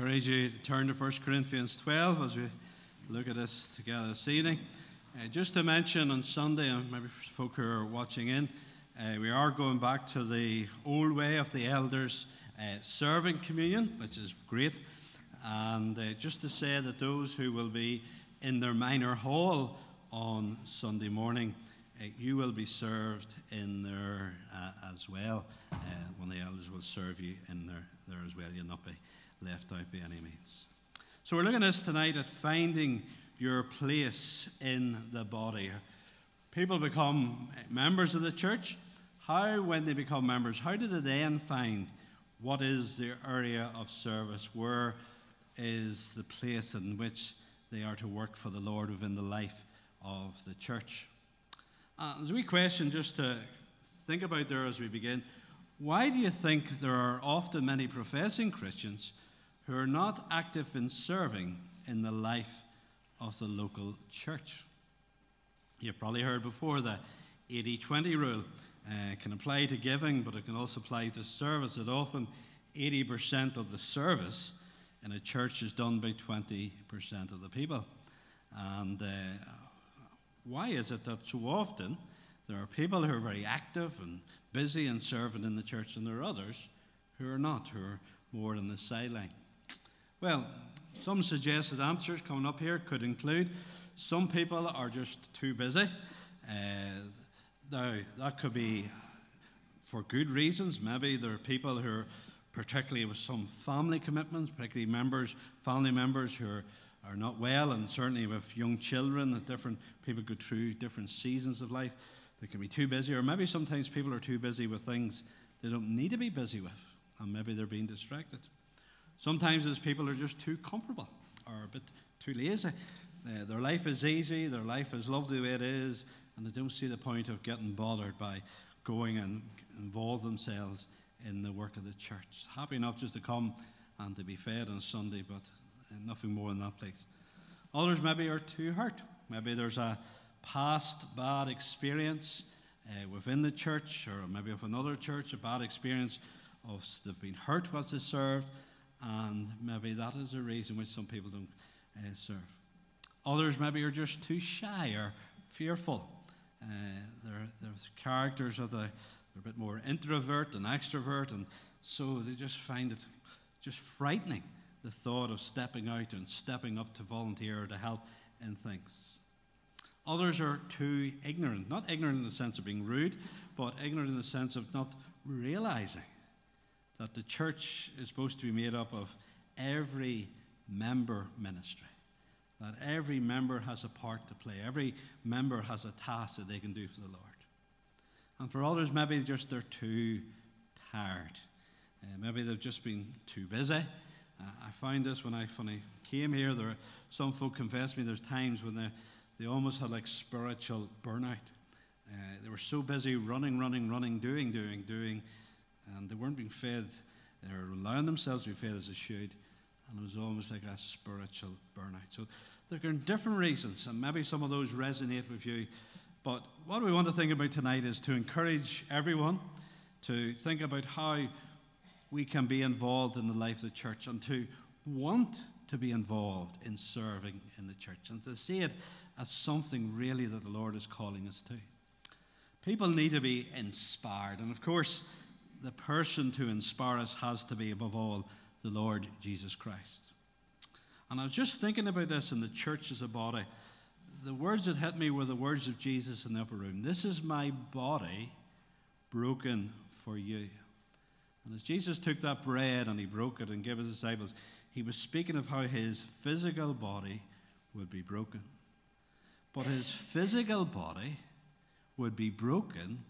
encourage you to turn to 1 Corinthians 12 as we look at this together this evening. Uh, just to mention on Sunday, and maybe for folk who are watching in, uh, we are going back to the old way of the elders uh, serving communion, which is great. And uh, just to say that those who will be in their minor hall on Sunday morning, uh, you will be served in there uh, as well. when the elders will serve you in there, there as well. You'll not be left out by any means. So we're looking at this tonight at finding your place in the body. People become members of the church. How, when they become members, how do they then find what is their area of service? Where is the place in which they are to work for the Lord within the life of the church? Uh, there's a wee question just to think about there as we begin. Why do you think there are often many professing Christians who are not active in serving in the life of the local church. You've probably heard before the 80 20 rule uh, can apply to giving, but it can also apply to service. That often 80% of the service in a church is done by 20% of the people. And uh, why is it that so often there are people who are very active and busy and serving in the church, and there are others who are not, who are more on the sideline? Well, some suggested answers coming up here could include some people are just too busy. Uh, now, that could be for good reasons. Maybe there are people who are, particularly with some family commitments, particularly members, family members who are, are not well, and certainly with young children, that different people go through different seasons of life. They can be too busy, or maybe sometimes people are too busy with things they don't need to be busy with, and maybe they're being distracted. Sometimes those people are just too comfortable or a bit too lazy. Uh, their life is easy, their life is lovely the way it is, and they don't see the point of getting bothered by going and involve themselves in the work of the church. Happy enough just to come and to be fed on Sunday, but nothing more in that place. Others maybe are too hurt. Maybe there's a past bad experience uh, within the church, or maybe of another church, a bad experience of they've been hurt whilst they served, and maybe that is a reason which some people don't uh, serve. Others maybe are just too shy or fearful. Uh, their, their characters are the, they're a bit more introvert than extrovert, and so they just find it just frightening the thought of stepping out and stepping up to volunteer or to help in things. Others are too ignorant, not ignorant in the sense of being rude, but ignorant in the sense of not realizing that the church is supposed to be made up of every member ministry. That every member has a part to play. Every member has a task that they can do for the Lord. And for others, maybe just they're too tired. Uh, maybe they've just been too busy. Uh, I found this when I, I came here. There, some folk confessed me there's times when they, they almost had like spiritual burnout. Uh, they were so busy running, running, running, doing, doing, doing, and they weren't being fed. They were allowing themselves to be fed as they should, and it was almost like a spiritual burnout. So there are different reasons, and maybe some of those resonate with you. But what we want to think about tonight is to encourage everyone to think about how we can be involved in the life of the church and to want to be involved in serving in the church and to see it as something really that the Lord is calling us to. People need to be inspired, and of course, the person to inspire us has to be, above all, the Lord Jesus Christ. And I was just thinking about this in the church as a body. The words that hit me were the words of Jesus in the upper room This is my body broken for you. And as Jesus took that bread and he broke it and gave his disciples, he was speaking of how his physical body would be broken. But his physical body would be broken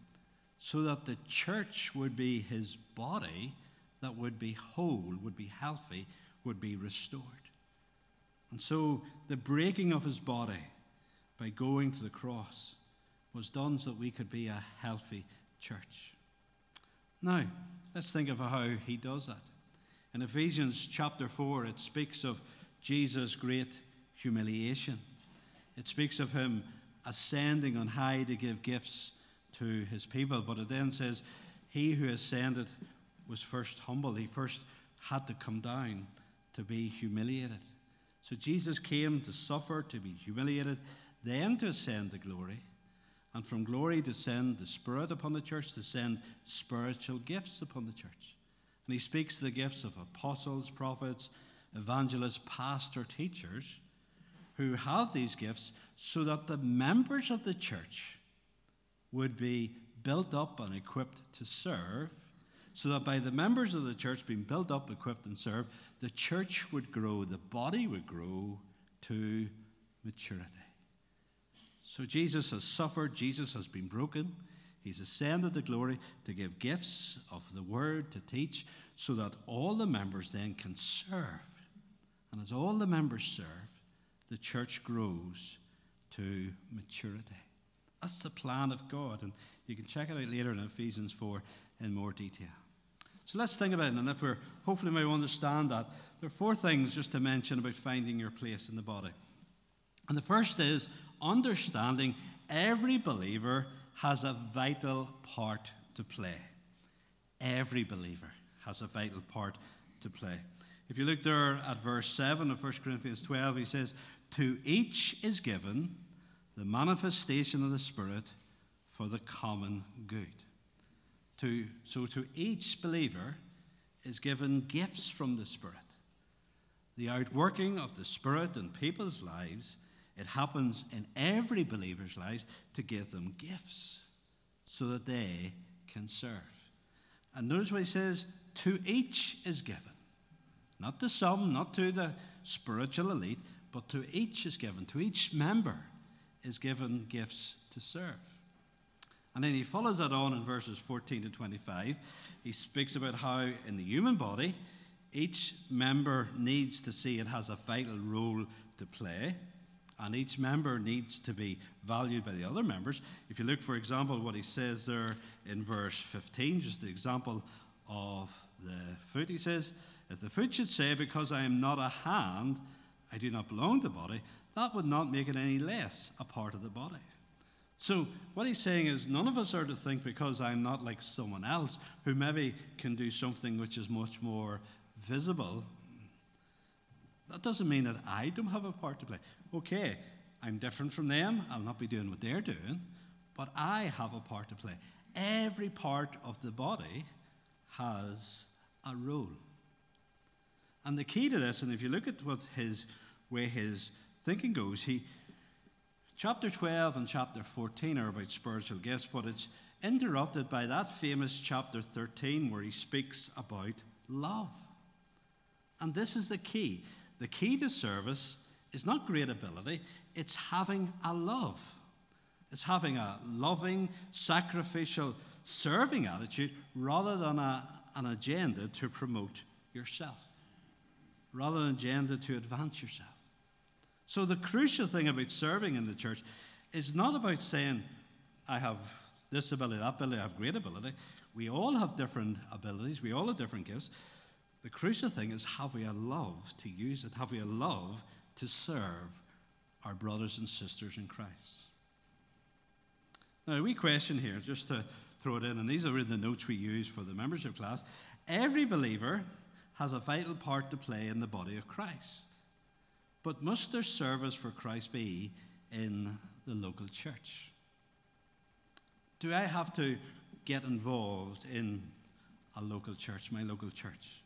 so that the church would be his body that would be whole, would be healthy, would be restored. And so the breaking of his body by going to the cross was done so that we could be a healthy church. Now, let's think of how he does that. In Ephesians chapter 4, it speaks of Jesus' great humiliation. It speaks of him ascending on high to give gifts to his people. But it then says, He who ascended was first humble. He first had to come down to be humiliated. So Jesus came to suffer, to be humiliated, then to ascend to glory, and from glory to send the Spirit upon the church, to send spiritual gifts upon the church. And he speaks of the gifts of apostles, prophets, evangelists, pastor, teachers who have these gifts so that the members of the church would be built up and equipped to serve, so that by the members of the church being built up, equipped, and served, the church would grow, the body would grow to maturity. So Jesus has suffered, Jesus has been broken. He's ascended to glory to give gifts of the word to teach so that all the members then can serve. And as all the members serve, the church grows to maturity. That's the plan of God. And you can check it out later in Ephesians 4 in more detail. So let's think about it. And if we're hopefully we understand that, there are four things just to mention about finding your place in the body. And the first is understanding every believer has a vital part to play. Every believer has a vital part to play. If you look there at verse 7 of 1 Corinthians 12, he says, To each is given the manifestation of the Spirit for the common good. To, so, to each believer is given gifts from the Spirit. The outworking of the Spirit in people's lives, it happens in every believer's lives to give them gifts so that they can serve. And notice what he says to each is given. Not to some, not to the spiritual elite, but to each is given. To each member is given gifts to serve. And then he follows that on in verses 14 to 25. He speaks about how in the human body, each member needs to see it has a vital role to play, and each member needs to be valued by the other members. If you look, for example, what he says there in verse 15, just the example of the foot, he says, if the foot should say, Because I am not a hand, I do not belong to the body, that would not make it any less a part of the body. So, what he's saying is, none of us are to think because I'm not like someone else who maybe can do something which is much more visible. That doesn't mean that I don't have a part to play. Okay, I'm different from them, I'll not be doing what they're doing, but I have a part to play. Every part of the body has a role. And the key to this, and if you look at what his way his thinking goes, he chapter 12 and chapter 14 are about spiritual gifts, but it's interrupted by that famous chapter 13 where he speaks about love. And this is the key. The key to service is not great ability, it's having a love. It's having a loving, sacrificial, serving attitude rather than a, an agenda to promote yourself rather than agenda to advance yourself. So, the crucial thing about serving in the church is not about saying, I have this ability, that ability, I have great ability. We all have different abilities, we all have different gifts. The crucial thing is have we a love to use it? Have we a love to serve our brothers and sisters in Christ? Now, a wee question here, just to throw it in, and these are in the notes we use for the membership class. Every believer has a vital part to play in the body of Christ. But must their service for Christ be in the local church? Do I have to get involved in a local church, my local church?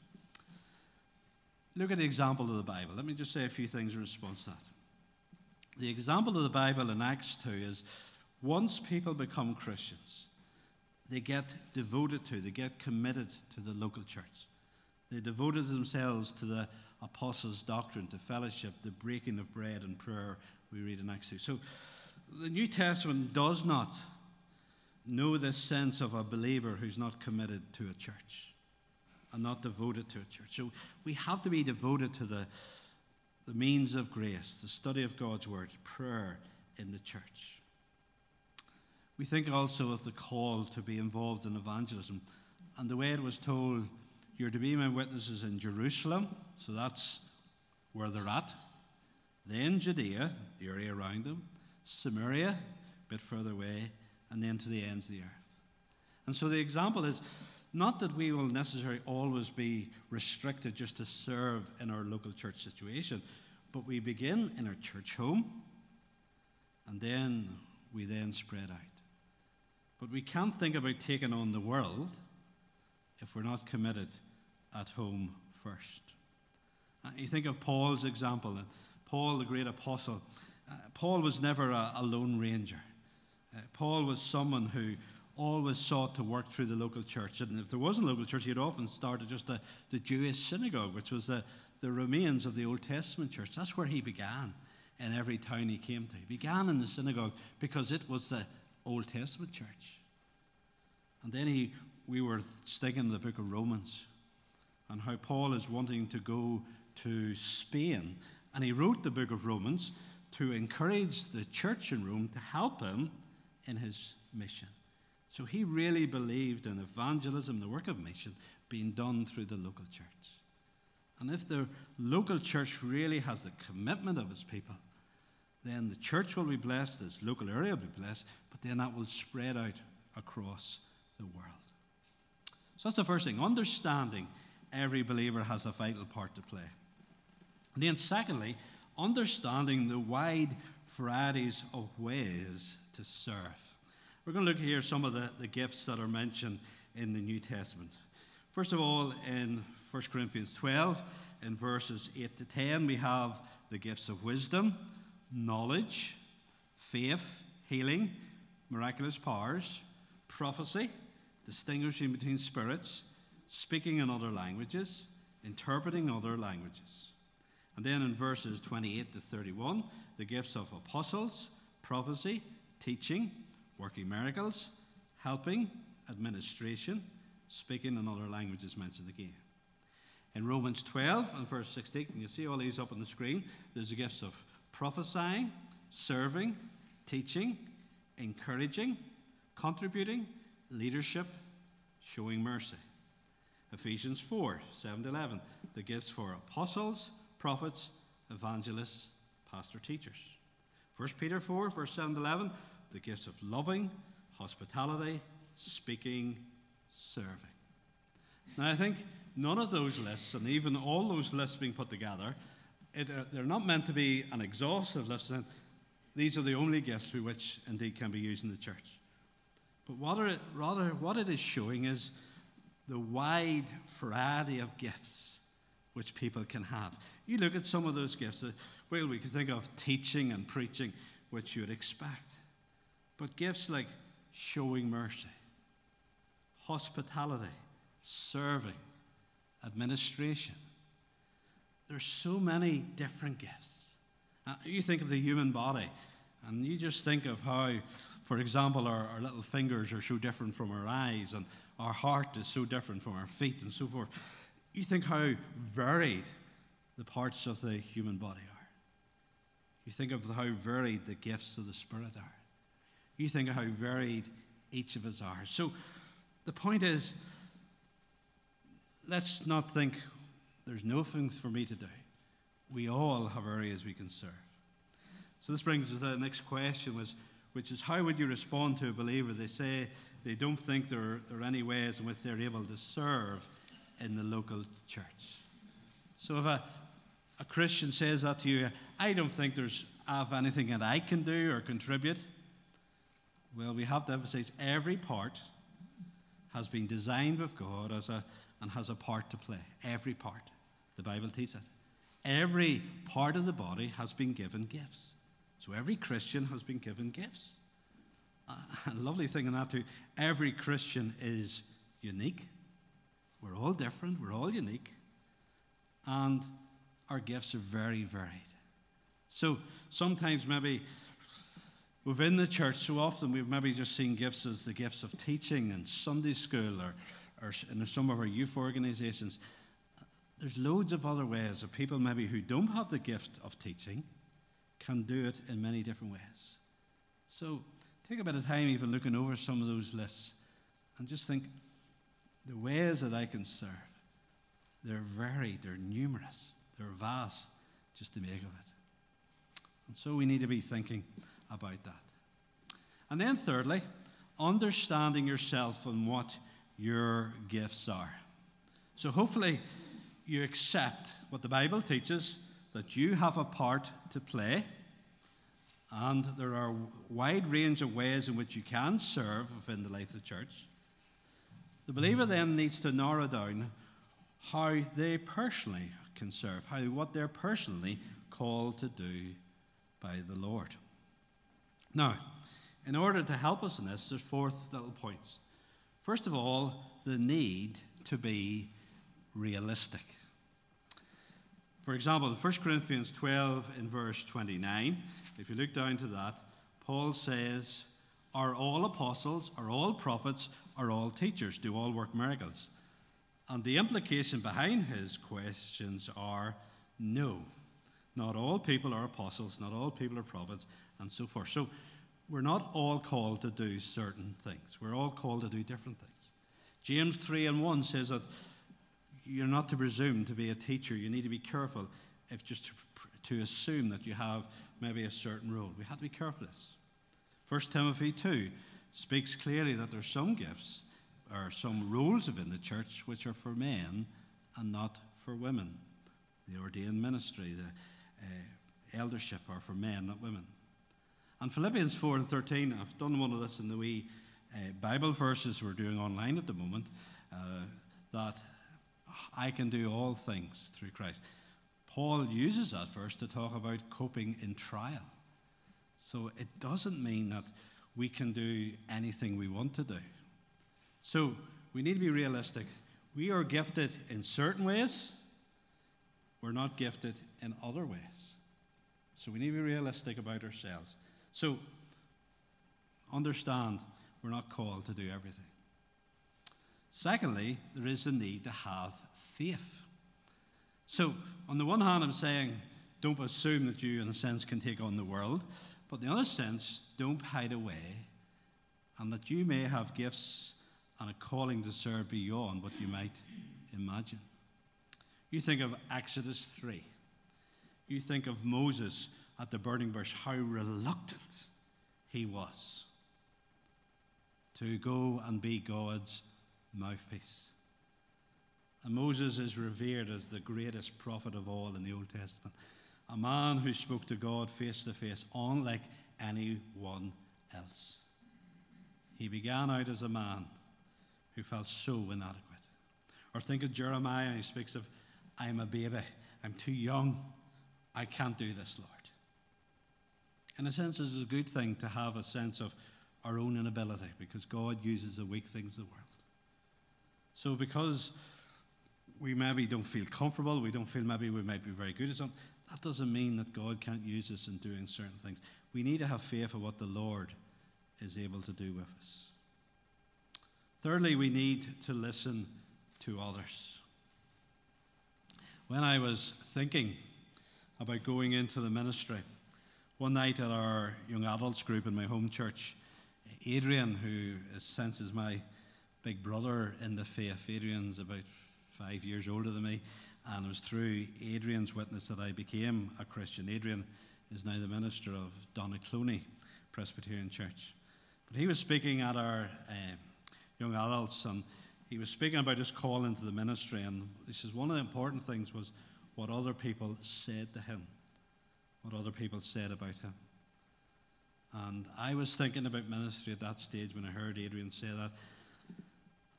Look at the example of the Bible. Let me just say a few things in response to that. The example of the Bible in Acts 2 is once people become Christians, they get devoted to, they get committed to the local church. They devoted themselves to the apostles' doctrine, to fellowship, the breaking of bread and prayer, we read in Acts 2. So the New Testament does not know this sense of a believer who's not committed to a church and not devoted to a church. So we have to be devoted to the, the means of grace, the study of God's word, prayer in the church. We think also of the call to be involved in evangelism and the way it was told you're to be my witnesses in Jerusalem, so that's where they're at. Then Judea, the area around them, Samaria, a bit further away, and then to the ends of the earth. And so the example is Not that we will necessarily always be restricted just to serve in our local church situation, but we begin in our church home and then we then spread out. But we can't think about taking on the world if we're not committed at home first. Uh, you think of Paul's example, and Paul, the great apostle. Uh, Paul was never a, a lone ranger. Uh, Paul was someone who always sought to work through the local church. And if there wasn't a local church, he'd often start at just the, the Jewish synagogue, which was the, the remains of the Old Testament church. That's where he began in every town he came to. He began in the synagogue because it was the Old Testament church. And then he, we were studying the book of Romans and how Paul is wanting to go to Spain. And he wrote the book of Romans to encourage the church in Rome to help him in his mission. So he really believed in evangelism, the work of mission, being done through the local church. And if the local church really has the commitment of its people, then the church will be blessed, this local area will be blessed, but then that will spread out across the world. So that's the first thing. Understanding every believer has a vital part to play. And then, secondly, understanding the wide varieties of ways to serve. We're going to look here some of the, the gifts that are mentioned in the New Testament. First of all, in 1 Corinthians 12, in verses 8 to 10, we have the gifts of wisdom, knowledge, faith, healing, miraculous powers, prophecy, distinguishing between spirits, speaking in other languages, interpreting other languages. And then in verses 28 to 31, the gifts of apostles, prophecy, teaching, working miracles, helping, administration, speaking in other languages mentioned again. In Romans 12 and verse 16, and you see all these up on the screen, there's the gifts of prophesying, serving, teaching, encouraging, contributing, leadership, showing mercy. Ephesians 4 7 11, the gifts for apostles, prophets, evangelists, pastor teachers. 1 Peter 4, verse 7 11, the gifts of loving, hospitality, speaking, serving. Now, I think none of those lists, and even all those lists being put together, it, uh, they're not meant to be an exhaustive list. These are the only gifts which indeed can be used in the church. But what it, rather, what it is showing is the wide variety of gifts which people can have. You look at some of those gifts, uh, well, we can think of teaching and preaching, which you would expect. But gifts like showing mercy, hospitality, serving, administration. There's so many different gifts. Uh, you think of the human body, and you just think of how, for example, our, our little fingers are so different from our eyes, and our heart is so different from our feet, and so forth. You think how varied the parts of the human body are. You think of how varied the gifts of the Spirit are. You think of how varied each of us are. So the point is, let's not think there's no things for me to do. We all have areas we can serve. So this brings us to the next question, was, which is how would you respond to a believer? They say they don't think there, there are any ways in which they're able to serve in the local church. So if a, a Christian says that to you, I don't think there's have anything that I can do or contribute. Well, we have to emphasize every part has been designed with God as a, and has a part to play. Every part. The Bible teaches it. Every part of the body has been given gifts. So every Christian has been given gifts. a lovely thing in that, too, every Christian is unique. We're all different, we're all unique. And our gifts are very varied. So sometimes, maybe within the church, so often we've maybe just seen gifts as the gifts of teaching and Sunday school or, or in some of our youth organizations. There's loads of other ways of people maybe who don't have the gift of teaching can do it in many different ways. So take a bit of time even looking over some of those lists and just think the ways that I can serve, they're varied, they're numerous, they're vast, just to make of it. And so we need to be thinking about that. And then, thirdly, understanding yourself and what your gifts are. So hopefully, you accept what the Bible teaches that you have a part to play, and there are a wide range of ways in which you can serve within the life of the church. The believer then needs to narrow down how they personally can serve, how what they're personally called to do by the Lord. Now, in order to help us in this, there's four little points. First of all, the need to be realistic. For example, in 1 Corinthians 12, in verse 29, if you look down to that, Paul says, Are all apostles, are all prophets, are all teachers? Do all work miracles? And the implication behind his questions are no. Not all people are apostles, not all people are prophets, and so forth. So we're not all called to do certain things. We're all called to do different things. James 3 and 1 says that you're not to presume to be a teacher. You need to be careful if just to, to assume that you have maybe a certain role. We have to be careful this. 1 Timothy 2 speaks clearly that there's some gifts or some roles within the church which are for men and not for women. The ordained ministry, the uh, eldership are for men, not women. And Philippians 4 and 13, I've done one of this in the wee uh, Bible verses we're doing online at the moment, uh, that I can do all things through Christ. Paul uses that verse to talk about coping in trial. So it doesn't mean that we can do anything we want to do. So we need to be realistic. We are gifted in certain ways, we're not gifted in other ways. So we need to be realistic about ourselves. So understand we're not called to do everything. Secondly, there is a need to have faith. So, on the one hand, I'm saying don't assume that you, in a sense, can take on the world, but in the other sense, don't hide away, and that you may have gifts and a calling to serve beyond what you might imagine. You think of Exodus 3. You think of Moses at the burning bush, how reluctant he was to go and be God's mouthpiece. And Moses is revered as the greatest prophet of all in the Old Testament, a man who spoke to God face to face, unlike anyone else. He began out as a man who felt so inadequate. Or think of Jeremiah, and he speaks of, I'm a baby, I'm too young, I can't do this, Lord. In a sense, it's a good thing to have a sense of our own inability because God uses the weak things of the world. So, because we maybe don't feel comfortable, we don't feel maybe we might be very good at something, that doesn't mean that God can't use us in doing certain things. We need to have faith in what the Lord is able to do with us. Thirdly, we need to listen to others. When I was thinking about going into the ministry, one night at our young adults group in my home church, Adrian, who senses my big brother in the faith, Adrian's about five years older than me, and it was through Adrian's witness that I became a Christian. Adrian is now the minister of Donaghcloney Presbyterian Church. But he was speaking at our uh, young adults, and he was speaking about his call into the ministry. And he says one of the important things was what other people said to him, what other people said about him. And I was thinking about ministry at that stage when I heard Adrian say that.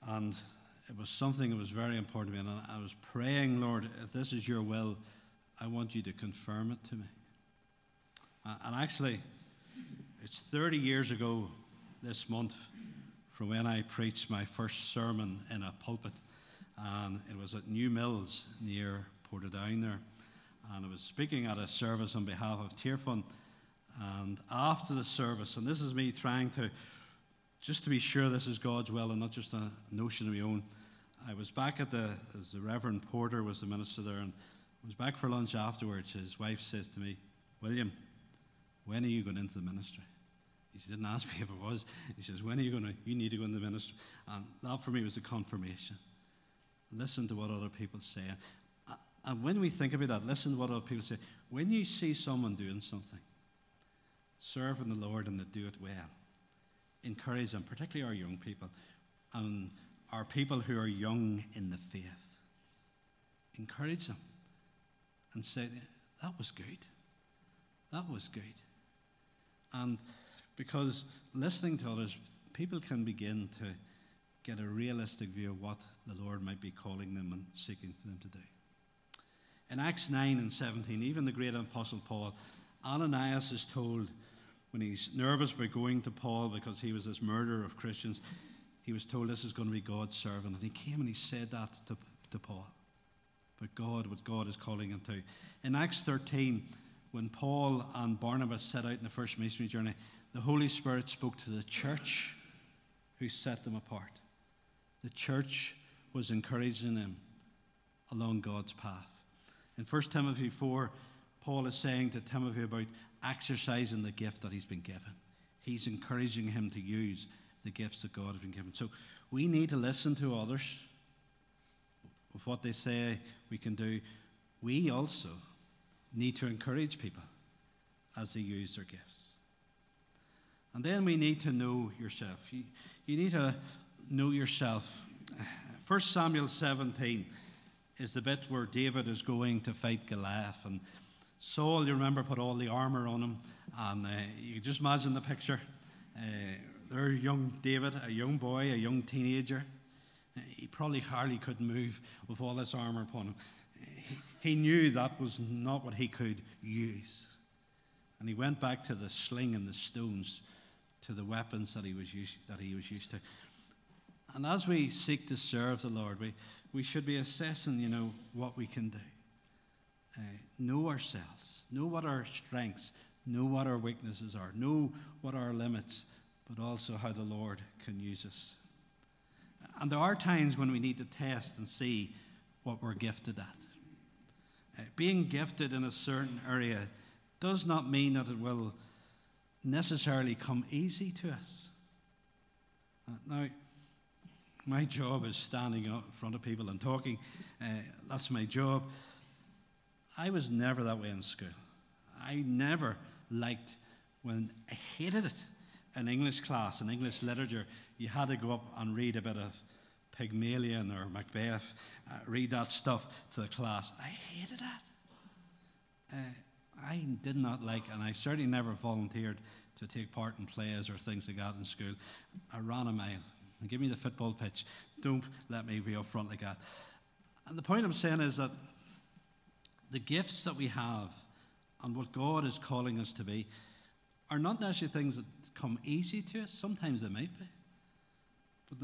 And it was something that was very important to me. And I was praying, Lord, if this is your will, I want you to confirm it to me. And actually, it's 30 years ago this month from when I preached my first sermon in a pulpit. And it was at New Mills near Portadown there. And I was speaking at a service on behalf of Tearfund. And after the service, and this is me trying to, just to be sure this is God's will and not just a notion of my own, I was back at the, as the Reverend Porter was the minister there, and I was back for lunch afterwards. His wife says to me, William, when are you going into the ministry? He didn't ask me if it was. He says, When are you going to? You need to go into the ministry. And that for me was a confirmation. Listen to what other people say. And when we think about that, listen to what other people say. When you see someone doing something, serving the Lord and they do it well. Encourage them, particularly our young people and our people who are young in the faith. Encourage them and say, That was good. That was good. And because listening to others, people can begin to get a realistic view of what the Lord might be calling them and seeking for them to do. In Acts 9 and 17, even the great apostle Paul, Ananias is told when he's nervous about going to Paul because he was this murderer of Christians, he was told this is going to be God's servant. And he came and he said that to, to Paul. But God, what God is calling him to. In Acts 13, when Paul and Barnabas set out in the first missionary journey, the Holy Spirit spoke to the church who set them apart. The church was encouraging them along God's path. In 1 Timothy 4, Paul is saying to Timothy about exercising the gift that he's been given. He's encouraging him to use the gifts that God has been given. So we need to listen to others with what they say we can do. We also need to encourage people as they use their gifts. And then we need to know yourself. You, you need to know yourself. 1 Samuel 17 is the bit where David is going to fight Goliath. And Saul, you remember, put all the armor on him. And uh, you just imagine the picture. Uh, there's young David, a young boy, a young teenager. Uh, he probably hardly could move with all this armor upon him. He, he knew that was not what he could use. And he went back to the sling and the stones, to the weapons that he was used, that he was used to. And as we seek to serve the Lord, we, we should be assessing, you know, what we can do. Uh, know ourselves, know what our strengths, know what our weaknesses are, know what our limits, but also how the Lord can use us. And there are times when we need to test and see what we're gifted at. Uh, being gifted in a certain area does not mean that it will necessarily come easy to us. Uh, now, my job is standing up in front of people and talking. Uh, that's my job. I was never that way in school. I never liked when I hated it in English class, in English literature. You had to go up and read a bit of Pygmalion or Macbeth, uh, read that stuff to the class. I hated that. Uh, I did not like, and I certainly never volunteered to take part in plays or things like that in school. I ran a mile give me the football pitch. Don't let me be up front like that. And the point I'm saying is that the gifts that we have and what God is calling us to be are not necessarily things that come easy to us. Sometimes they might be. But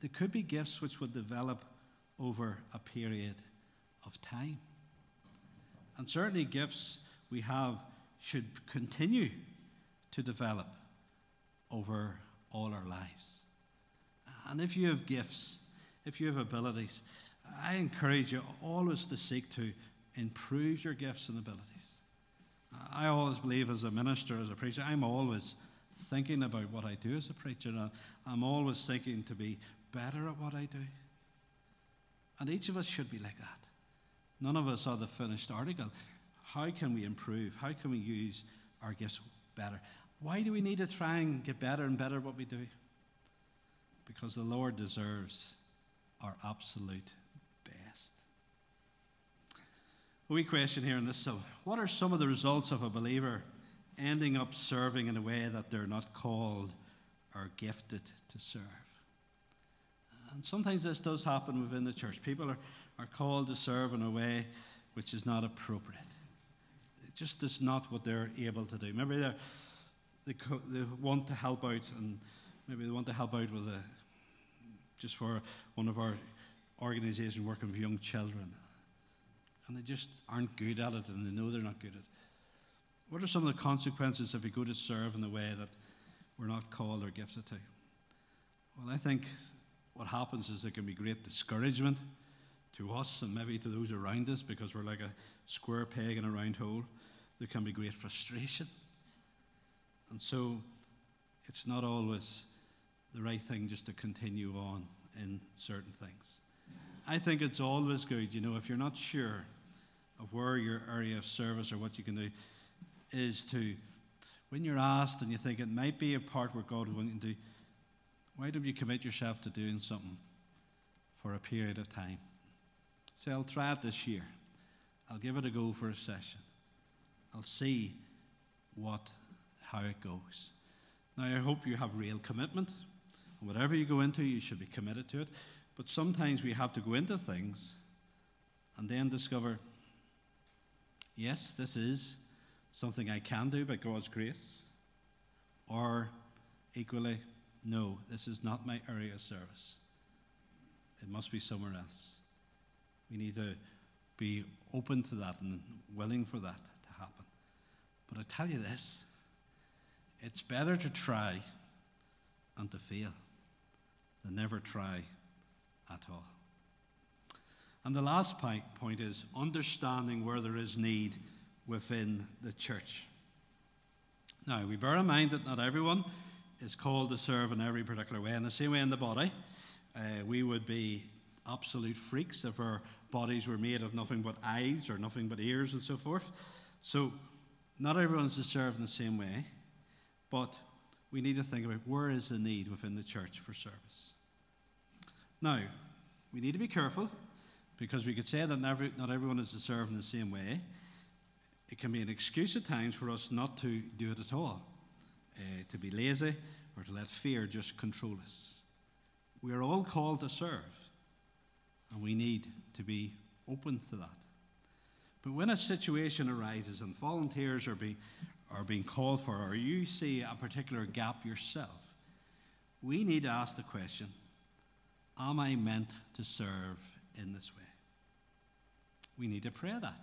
the, could be gifts which would develop over a period of time. And certainly, gifts we have should continue to develop over all our lives. And if you have gifts, if you have abilities, I encourage you always to seek to improve your gifts and abilities. I always believe as a minister, as a preacher, I'm always thinking about what I do as a preacher. I'm always thinking to be better at what I do. And each of us should be like that. None of us are the finished article. How can we improve? How can we use our gifts better? Why do we need to try and get better and better at what we do? because the Lord deserves our absolute A wee question here in this. So, what are some of the results of a believer ending up serving in a way that they're not called or gifted to serve? And sometimes this does happen within the church. People are, are called to serve in a way which is not appropriate. It just is not what they're able to do. Maybe they they, they want to help out and maybe they want to help out with a just for one of our organizations working with young children. And they just aren't good at it and they know they're not good at it. What are some of the consequences if we go to serve in the way that we're not called or gifted to? Well, I think what happens is there can be great discouragement to us and maybe to those around us because we're like a square peg in a round hole. There can be great frustration. And so it's not always the right thing just to continue on in certain things. I think it's always good, you know, if you're not sure of where your area of service or what you can do is to, when you're asked and you think it might be a part where God will want you to do, why don't you commit yourself to doing something for a period of time. Say, I'll try it this year. I'll give it a go for a session. I'll see what how it goes. Now I hope you have real commitment. And whatever you go into, you should be committed to it. But sometimes we have to go into things and then discover, yes, this is something I can do by God's grace. Or equally, no, this is not my area of service. It must be somewhere else. We need to be open to that and willing for that to happen. But I tell you this it's better to try and to fail than never try at all. And the last point, is understanding where there is need within the church. Now, we bear in mind that not everyone is called to serve in every particular way. In the same way in the body, uh, we would be absolute freaks if our bodies were made of nothing but eyes or nothing but ears and so forth. So, not everyone's to serve in the same way, but we need to think about where is the need within the church for service. Now, we need to be careful because we could say that not everyone is to serve in the same way it can be an excuse at times for us not to do it at all, uh, to be lazy or to let fear just control us. We are all called to serve, and we need to be open to that. But when a situation arises and volunteers are being, are being called for, or you see a particular gap yourself, we need to ask the question Am I meant to serve in this way? We need to pray that.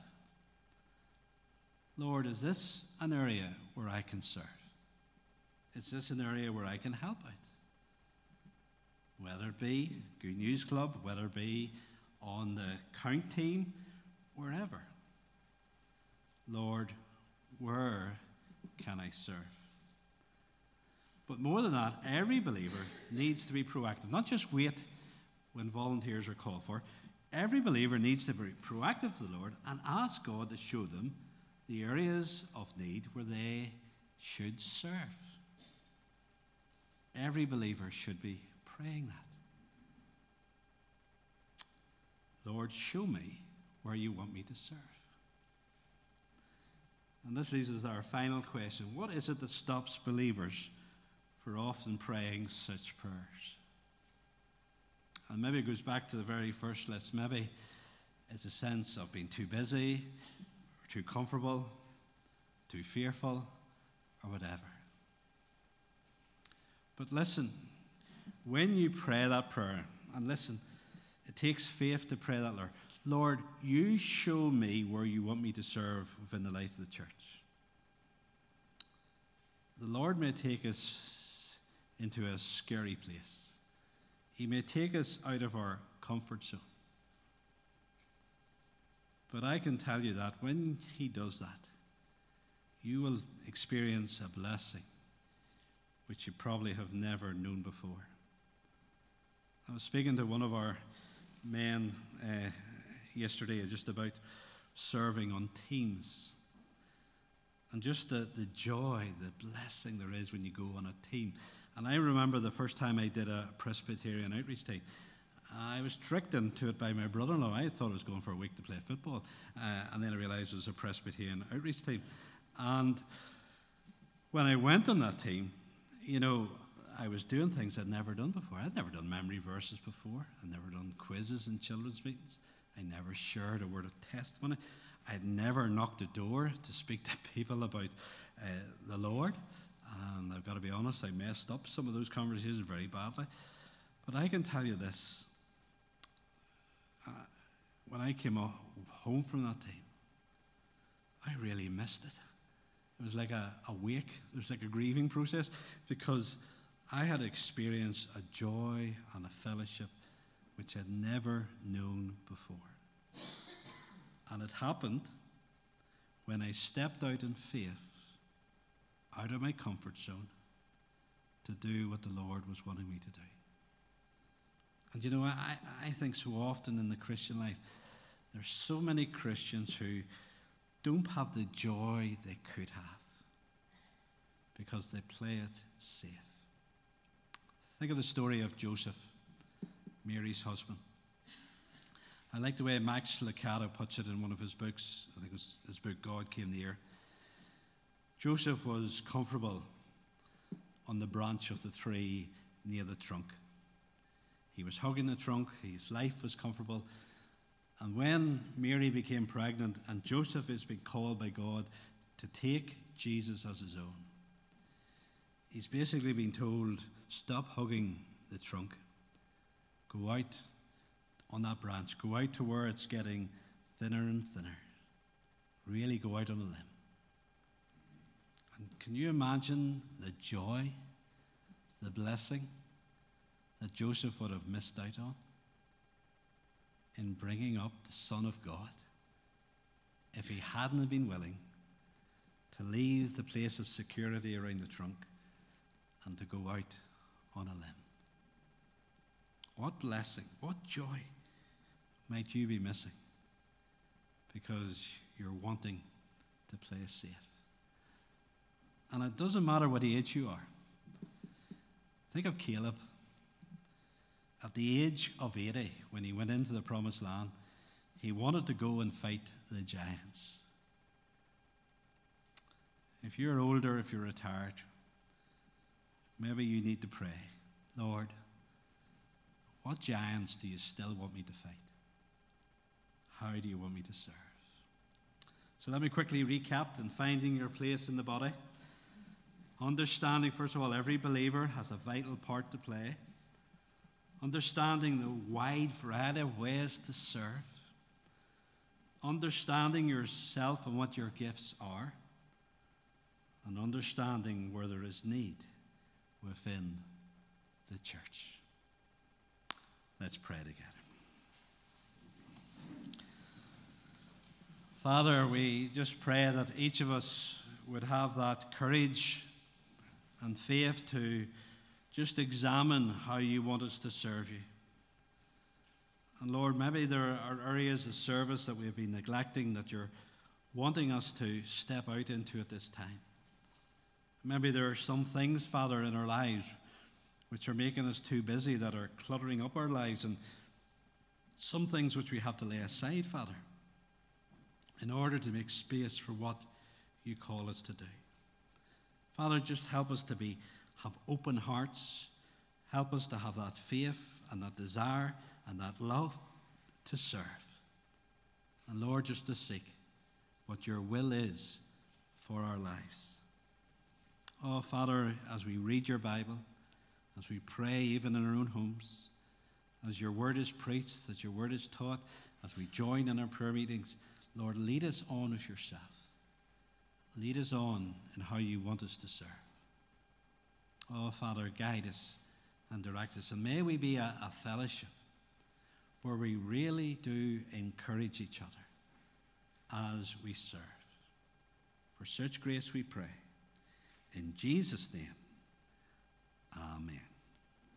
Lord, is this an area where I can serve? Is this an area where I can help out? Whether it be Good News Club, whether it be on the count team, wherever. Lord, where can I serve? But more than that, every believer needs to be proactive, not just wait when volunteers are called for. Every believer needs to be proactive to the Lord and ask God to show them the areas of need where they should serve. Every believer should be praying that. Lord, show me where you want me to serve. And this leads us to our final question What is it that stops believers for often praying such prayers? And maybe it goes back to the very first list. Maybe it's a sense of being too busy, or too comfortable, too fearful, or whatever. But listen, when you pray that prayer, and listen, it takes faith to pray that, Lord. Lord, you show me where you want me to serve within the life of the church. The Lord may take us into a scary place. He may take us out of our comfort zone. But I can tell you that when He does that, you will experience a blessing which you probably have never known before. I was speaking to one of our men uh, yesterday just about serving on teams. And just the, the joy, the blessing there is when you go on a team. And I remember the first time I did a Presbyterian outreach team. I was tricked into it by my brother in law. I thought I was going for a week to play football. Uh, and then I realized it was a Presbyterian outreach team. And when I went on that team, you know, I was doing things I'd never done before. I'd never done memory verses before. I'd never done quizzes in children's meetings. I never shared a word of testimony. I'd never knocked a door to speak to people about uh, the Lord. And I've got to be honest, I messed up some of those conversations very badly. But I can tell you this uh, when I came home from that time, I really missed it. It was like a, a wake, it was like a grieving process because I had experienced a joy and a fellowship which I'd never known before. And it happened when I stepped out in faith, out of my comfort zone, to do what the Lord was wanting me to do. And you know, I, I think so often in the Christian life, there's so many Christians who don't have the joy they could have because they play it safe. Think of the story of Joseph, Mary's husband. I like the way Max Lucado puts it in one of his books. I think it was his book, God Came Near. Joseph was comfortable on the branch of the tree near the trunk. He was hugging the trunk, his life was comfortable. And when Mary became pregnant and Joseph is being called by God to take Jesus as his own, he's basically been told stop hugging the trunk, go out on that branch. Go out to where it's getting thinner and thinner. Really go out on a limb. And can you imagine the joy, the blessing that Joseph would have missed out on in bringing up the Son of God if he hadn't been willing to leave the place of security around the trunk and to go out on a limb? What blessing, what joy might you be missing because you're wanting to play safe. And it doesn't matter what age you are. Think of Caleb. At the age of 80, when he went into the promised land, he wanted to go and fight the giants. If you're older, if you're retired, maybe you need to pray Lord, what giants do you still want me to fight? How do you want me to serve? So let me quickly recap in finding your place in the body. Understanding, first of all, every believer has a vital part to play. Understanding the wide variety of ways to serve. Understanding yourself and what your gifts are. And understanding where there is need within the church. Let's pray together. Father, we just pray that each of us would have that courage and faith to just examine how you want us to serve you. And Lord, maybe there are areas of service that we have been neglecting that you're wanting us to step out into at this time. Maybe there are some things, Father, in our lives which are making us too busy, that are cluttering up our lives, and some things which we have to lay aside, Father in order to make space for what you call us to do. Father, just help us to be have open hearts. Help us to have that faith and that desire and that love to serve. And Lord, just to seek what your will is for our lives. Oh, Father, as we read your Bible, as we pray even in our own homes, as your word is preached, as your word is taught, as we join in our prayer meetings, Lord, lead us on with yourself. Lead us on in how you want us to serve. Oh, Father, guide us and direct us. And may we be a, a fellowship where we really do encourage each other as we serve. For such grace we pray. In Jesus' name, amen.